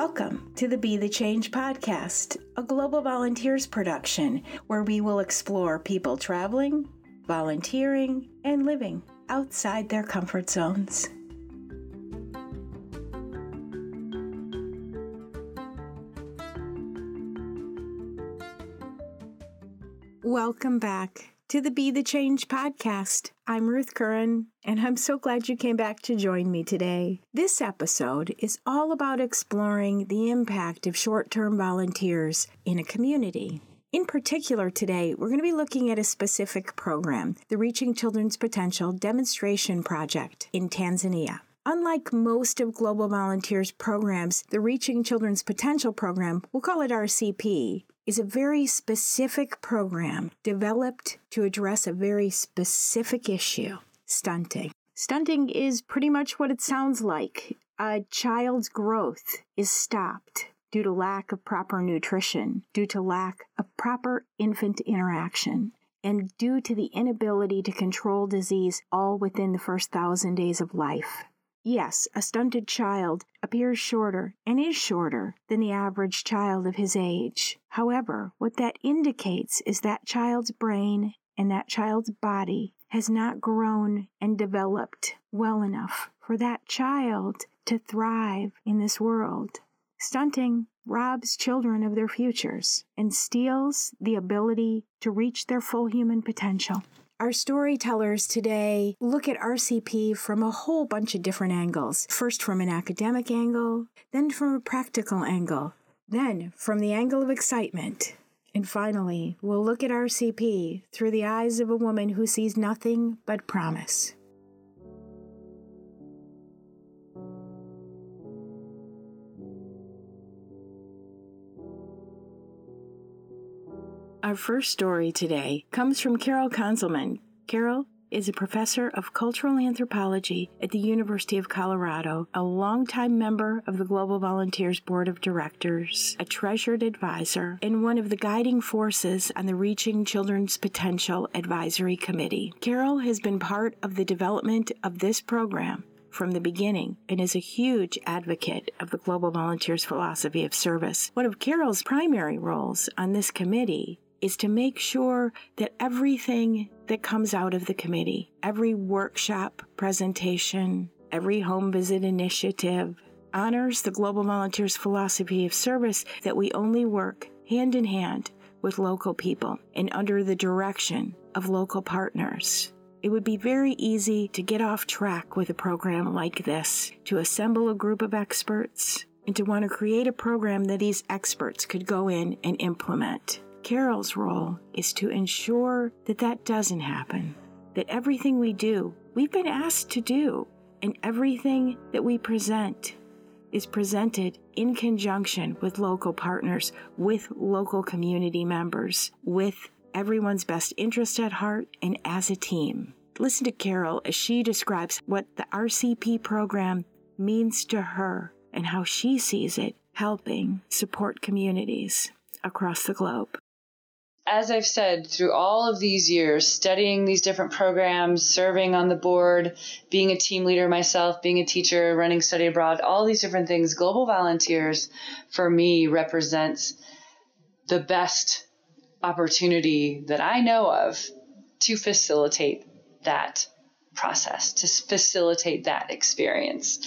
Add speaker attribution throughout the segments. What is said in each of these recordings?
Speaker 1: Welcome to the Be the Change podcast, a Global Volunteers production where we will explore people traveling, volunteering, and living outside their comfort zones. Welcome back to the Be the Change podcast. I'm Ruth Curran, and I'm so glad you came back to join me today. This episode is all about exploring the impact of short term volunteers in a community. In particular, today, we're going to be looking at a specific program, the Reaching Children's Potential Demonstration Project in Tanzania. Unlike most of Global Volunteers programs, the Reaching Children's Potential program, we'll call it RCP, is a very specific program developed to address a very specific issue stunting. Stunting is pretty much what it sounds like. A child's growth is stopped due to lack of proper nutrition, due to lack of proper infant interaction, and due to the inability to control disease all within the first thousand days of life. Yes, a stunted child appears shorter and is shorter than the average child of his age. However, what that indicates is that child's brain and that child's body has not grown and developed well enough for that child to thrive in this world. Stunting robs children of their futures and steals the ability to reach their full human potential. Our storytellers today look at RCP from a whole bunch of different angles. First, from an academic angle, then from a practical angle, then from the angle of excitement. And finally, we'll look at RCP through the eyes of a woman who sees nothing but promise. Our first story today comes from Carol Conzelman. Carol is a professor of cultural anthropology at the University of Colorado, a longtime member of the Global Volunteers Board of Directors, a treasured advisor, and one of the guiding forces on the Reaching Children's Potential Advisory Committee. Carol has been part of the development of this program from the beginning and is a huge advocate of the Global Volunteers philosophy of service. One of Carol's primary roles on this committee is to make sure that everything that comes out of the committee, every workshop, presentation, every home visit initiative, honors the Global Volunteers philosophy of service that we only work hand in hand with local people and under the direction of local partners. It would be very easy to get off track with a program like this, to assemble a group of experts, and to want to create a program that these experts could go in and implement. Carol's role is to ensure that that doesn't happen, that everything we do, we've been asked to do, and everything that we present is presented in conjunction with local partners, with local community members, with everyone's best interest at heart, and as a team. Listen to Carol as she describes what the RCP program means to her and how she sees it helping support communities across the globe
Speaker 2: as I've said, through all of these years, studying these different programs, serving on the board, being a team leader myself, being a teacher, running study abroad, all these different things, Global Volunteers for me represents the best opportunity that I know of to facilitate that process, to facilitate that experience.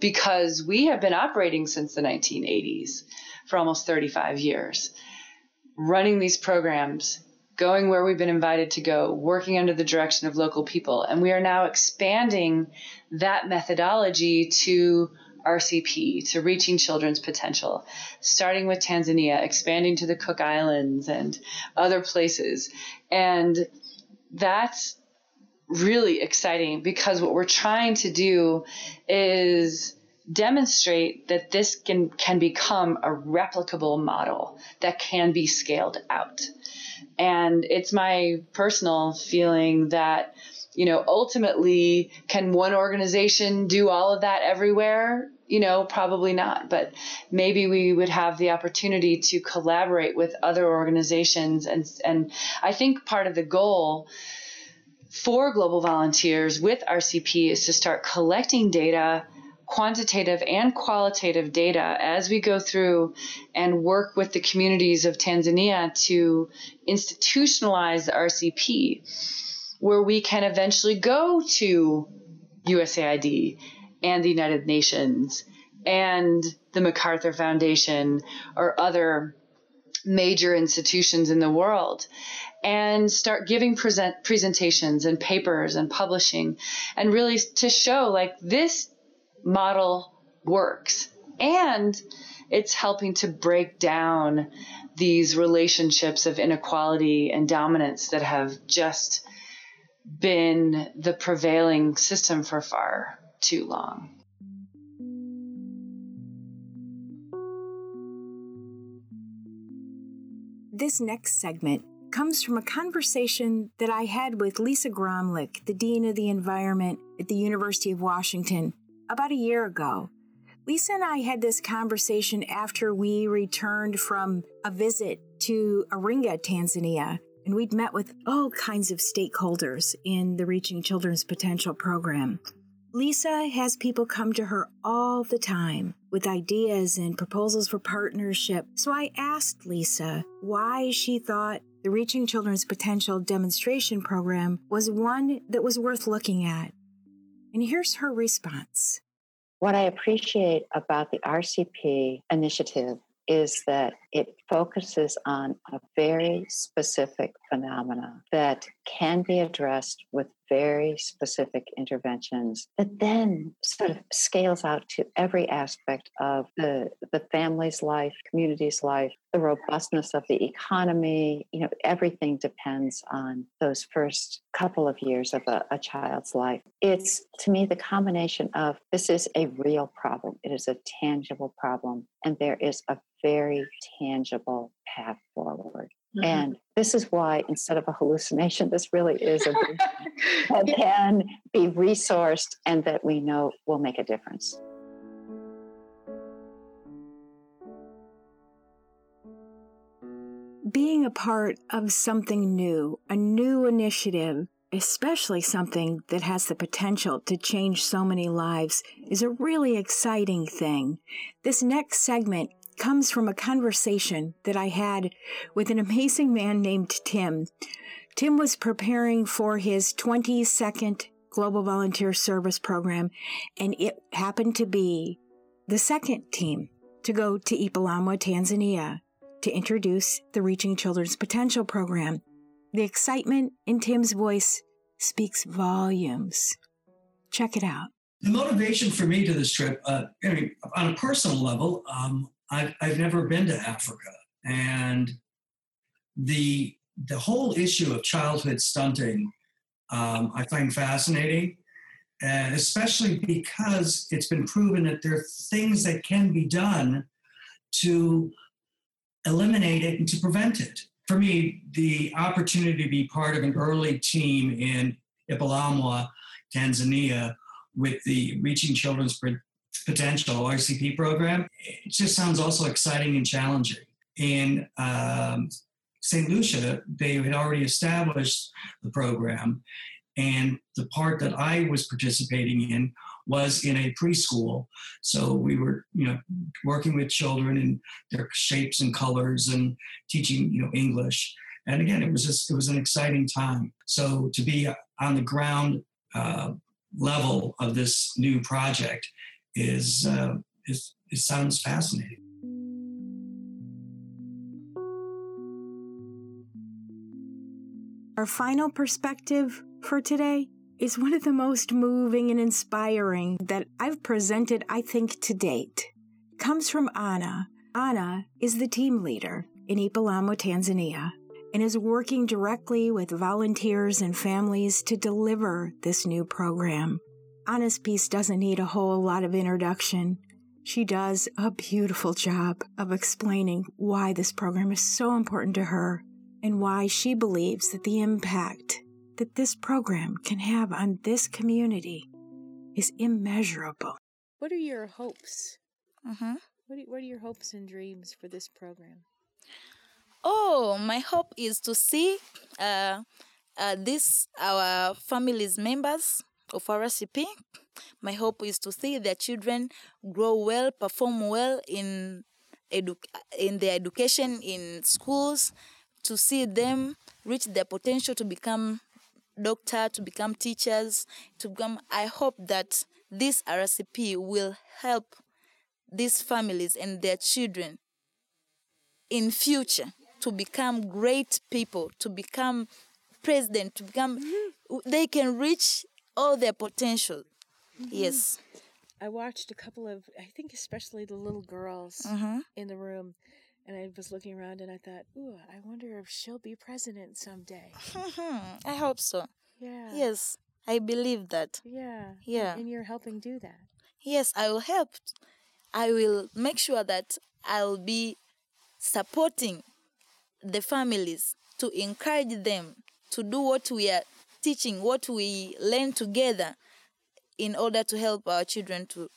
Speaker 2: Because we have been operating since the 1980s for almost 35 years running these programs, going where we've been invited to go, working under the direction of local people. And we are now expanding that methodology to RCP, to reaching children's potential, starting with Tanzania, expanding to the Cook Islands and other places. And that's really exciting because what we're trying to do is demonstrate that this can, can become a replicable model that can be scaled out. And it's my personal feeling that, you know, ultimately, can one organization do all of that everywhere? You know, probably not, but maybe we would have the opportunity to collaborate with other organizations. And, and I think part of the goal for global volunteers with RCP is to start collecting data quantitative and qualitative data as we go through and work with the communities of Tanzania to institutionalize the RCP, where we can eventually go to USAID and the United Nations and the MacArthur Foundation or other major institutions in the world and start giving present presentations and papers and publishing and really to show like this model works and it's helping to break down these relationships of inequality and dominance that have just been the prevailing system for far too long.
Speaker 1: This next segment comes from a conversation that I had with Lisa Graumlich, the Dean of the Environment at the University of Washington, about a year ago. Lisa and I had this conversation after we returned from a visit to Iringa, Tanzania, and we'd met with all kinds of stakeholders in the Reaching Children's Potential program. Lisa has people come to her all the time with ideas and proposals for partnership. So I asked Lisa why she thought the Reaching Children's Potential demonstration program was one that was worth looking at. And here's her response.
Speaker 3: What I appreciate about the RCP initiative is that it focuses on a very specific phenomena that can be addressed with very specific interventions that then sort of scales out to every aspect of the, the family's life, community's life, the robustness of the economy. You know, everything depends on those first couple of years of a, a child's life. It's to me the combination of this is a real problem, it is a tangible problem, and there is a very tangible path forward. Mm-hmm. And this is why, instead of a hallucination, this really is a that can be resourced and that we know will make a difference.
Speaker 1: Being a part of something new, a new initiative, especially something that has the potential to change so many lives, is a really exciting thing. This next segment comes from a conversation that I had with an amazing man named Tim. Tim was preparing for his 22nd Global Volunteer Service Program, and it happened to be the second team to go to Ipalamwa, Tanzania, to introduce the Reaching Children's Potential program. The excitement in Tim's voice speaks volumes. Check it out.
Speaker 4: The motivation for me to this trip, uh, I mean, on a personal level, um, I've, I've never been to Africa. And the, the whole issue of childhood stunting um, I find fascinating, and especially because it's been proven that there are things that can be done to eliminate it and to prevent it. For me, the opportunity to be part of an early team in Ipalamwa, Tanzania, with the Reaching Children's potential RCP program. It just sounds also exciting and challenging. In um, St. Lucia, they had already established the program, and the part that I was participating in was in a preschool. So we were, you know, working with children and their shapes and colors and teaching, you know, English. And again, it was just it was an exciting time. So to be on the ground uh, level of this new project is, uh, is it sounds fascinating.
Speaker 1: Our final perspective for today is one of the most moving and inspiring that I've presented, I think, to date. It comes from Anna. Anna is the team leader in Ipalamwa, Tanzania, and is working directly with volunteers and families to deliver this new program. Anna's piece doesn't need a whole lot of introduction. She does a beautiful job of explaining why this program is so important to her and why she believes that the impact that this program can have on this community is immeasurable. What are your hopes?
Speaker 5: Uh-huh.
Speaker 1: What are, what are your hopes and dreams for this program?
Speaker 5: Oh, my hope is to see uh, uh, this our family's members of our RCP. My hope is to see their children grow well, perform well in edu- in their education in schools, to see them reach their potential to become doctor, to become teachers, to become. I hope that this RCP will help these families and their children in future to become great people, to become president, to become. Mm-hmm. They can reach all their potential. Yes.
Speaker 1: I watched a couple of, I think especially the little girls
Speaker 5: Mhm.
Speaker 1: in the room, and I was looking around and I thought, ooh, I wonder if she'll be president someday.
Speaker 5: Mhm. I hope so.
Speaker 1: Yeah.
Speaker 5: Yes, I believe that.
Speaker 1: Yeah.
Speaker 5: Yeah.
Speaker 1: And you're helping do that.
Speaker 5: Yes, I will help. I will make sure that I'll be supporting the families to encourage them to do what we are teaching, what we learn together in order to help our children to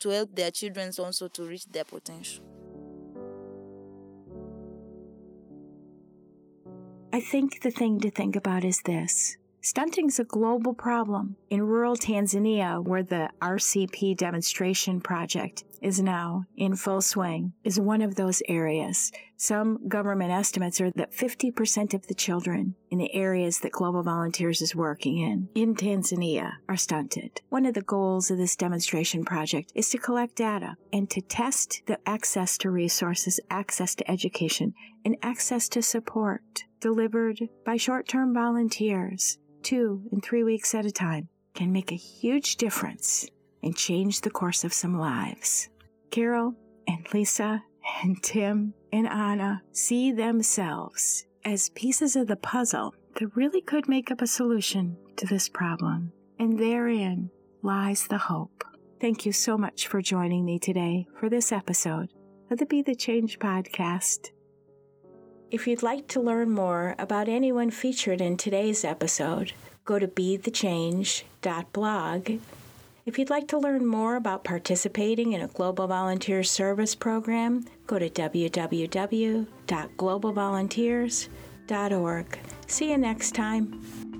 Speaker 5: to help their children also to reach their potential.
Speaker 1: I think the thing to think about is this. Stunting's a global problem. In rural Tanzania, where the RCP demonstration project is now in full swing, is one of those areas. Some government estimates are that 50% of the children in the areas that Global Volunteers is working in, in Tanzania, are stunted. One of the goals of this demonstration project is to collect data and to test the access to resources, access to education, and access to support delivered by short term volunteers, two and three weeks at a time, can make a huge difference and change the course of some lives. Carol and Lisa and Tim and Anna uh, see themselves as pieces of the puzzle that really could make up a solution to this problem. And therein lies the hope. Thank you so much for joining me today for this episode of the Be the Change podcast. If you'd like to learn more about anyone featured in today's episode, go to bethe.change.blog. If you'd like to learn more about participating in a Global Volunteer Service program, go to www.globalvolunteers.org. See you next time.